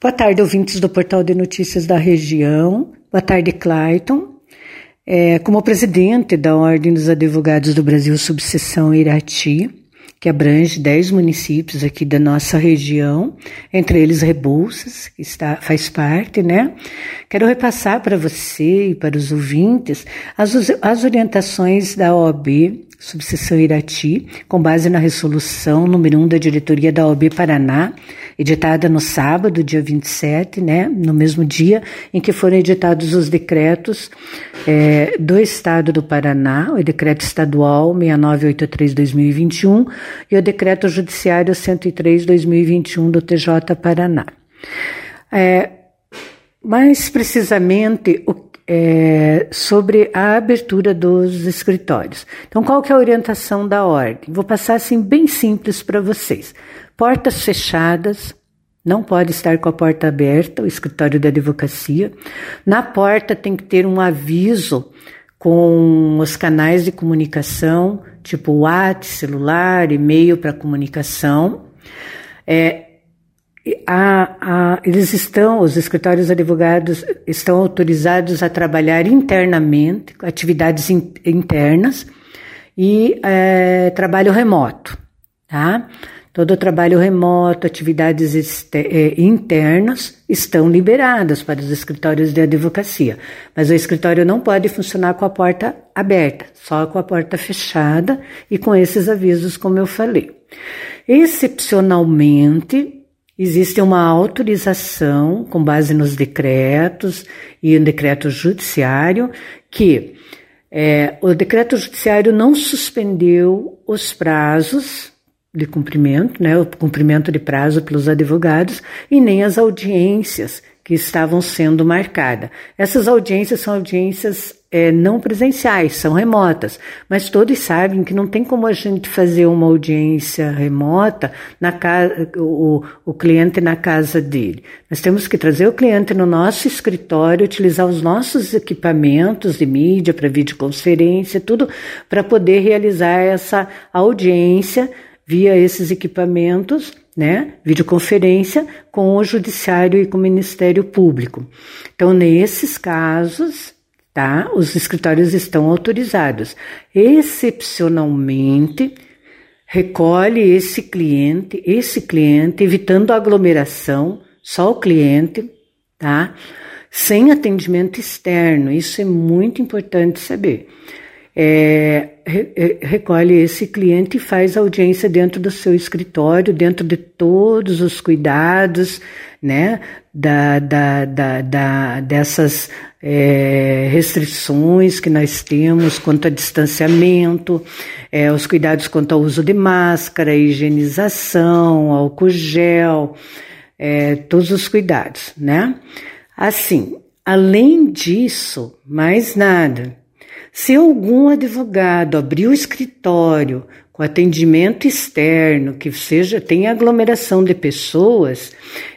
Boa tarde, ouvintes do Portal de Notícias da região. Boa tarde, Clayton. É, como presidente da Ordem dos Advogados do Brasil, subseção Irati, que abrange 10 municípios aqui da nossa região, entre eles Rebouças, que está, faz parte, né? Quero repassar para você e para os ouvintes as, as orientações da OAB subseção Irati, com base na resolução número 1 da diretoria da OAB Paraná, editada no sábado, dia 27, né, no mesmo dia em que foram editados os decretos é, do Estado do Paraná, o decreto estadual 6983-2021 e o decreto judiciário 103-2021 do TJ Paraná. É, mais precisamente, o é, sobre a abertura dos escritórios. Então, qual que é a orientação da ordem? Vou passar assim bem simples para vocês. Portas fechadas, não pode estar com a porta aberta, o escritório da advocacia. Na porta tem que ter um aviso com os canais de comunicação, tipo WhatsApp, celular, e-mail para comunicação. É, a, a, eles estão, os escritórios advogados estão autorizados a trabalhar internamente, atividades in, internas e é, trabalho remoto, tá? Todo trabalho remoto, atividades é, internas estão liberadas para os escritórios de advocacia, mas o escritório não pode funcionar com a porta aberta, só com a porta fechada e com esses avisos, como eu falei. Excepcionalmente, Existe uma autorização com base nos decretos e no decreto judiciário que é, o decreto judiciário não suspendeu os prazos de cumprimento, né, o cumprimento de prazo pelos advogados e nem as audiências que estavam sendo marcadas. Essas audiências são audiências é, não presenciais, são remotas, mas todos sabem que não tem como a gente fazer uma audiência remota na casa, o, o cliente na casa dele. Nós temos que trazer o cliente no nosso escritório, utilizar os nossos equipamentos de mídia para videoconferência, tudo para poder realizar essa audiência via esses equipamentos né, videoconferência com o judiciário e com o Ministério Público. Então, nesses casos, tá, os escritórios estão autorizados. Excepcionalmente, recolhe esse cliente, esse cliente, evitando aglomeração, só o cliente, tá? Sem atendimento externo, isso é muito importante saber é, recolhe esse cliente e faz audiência dentro do seu escritório, dentro de todos os cuidados, né, da, da, da, da dessas é, restrições que nós temos quanto a distanciamento, é, os cuidados quanto ao uso de máscara, higienização, álcool gel, é, todos os cuidados, né? Assim, além disso, mais nada. Se algum advogado abrir o escritório com atendimento externo, que seja tem aglomeração de pessoas,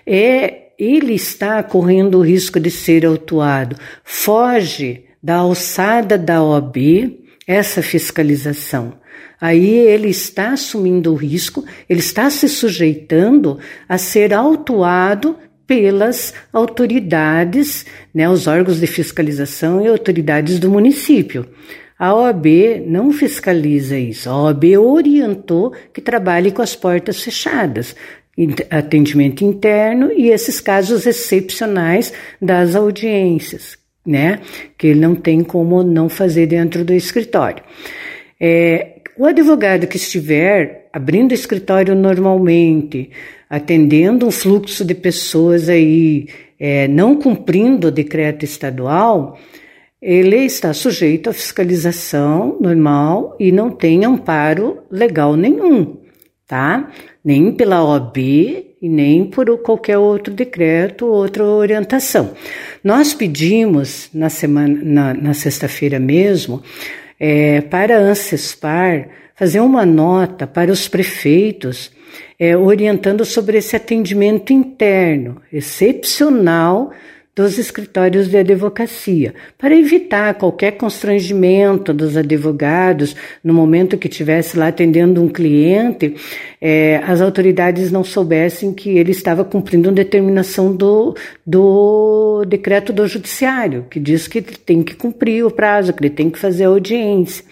é ele está correndo o risco de ser autuado. Foge da alçada da OAB essa fiscalização. Aí ele está assumindo o risco, ele está se sujeitando a ser autuado pelas autoridades, né, os órgãos de fiscalização e autoridades do município. A OAB não fiscaliza isso. A OAB orientou que trabalhe com as portas fechadas, atendimento interno e esses casos excepcionais das audiências, né? Que ele não tem como não fazer dentro do escritório. É, o advogado que estiver abrindo escritório normalmente, atendendo um fluxo de pessoas aí, é, não cumprindo o decreto estadual, ele está sujeito à fiscalização normal e não tem amparo legal nenhum, tá? Nem pela OAB e nem por qualquer outro decreto, outra orientação. Nós pedimos na semana, na, na sexta-feira mesmo, é, para a Ancespar fazer uma nota para os prefeitos é, orientando sobre esse atendimento interno, excepcional dos escritórios de advocacia, para evitar qualquer constrangimento dos advogados no momento que estivesse lá atendendo um cliente, é, as autoridades não soubessem que ele estava cumprindo uma determinação do, do decreto do judiciário, que diz que ele tem que cumprir o prazo, que ele tem que fazer a audiência.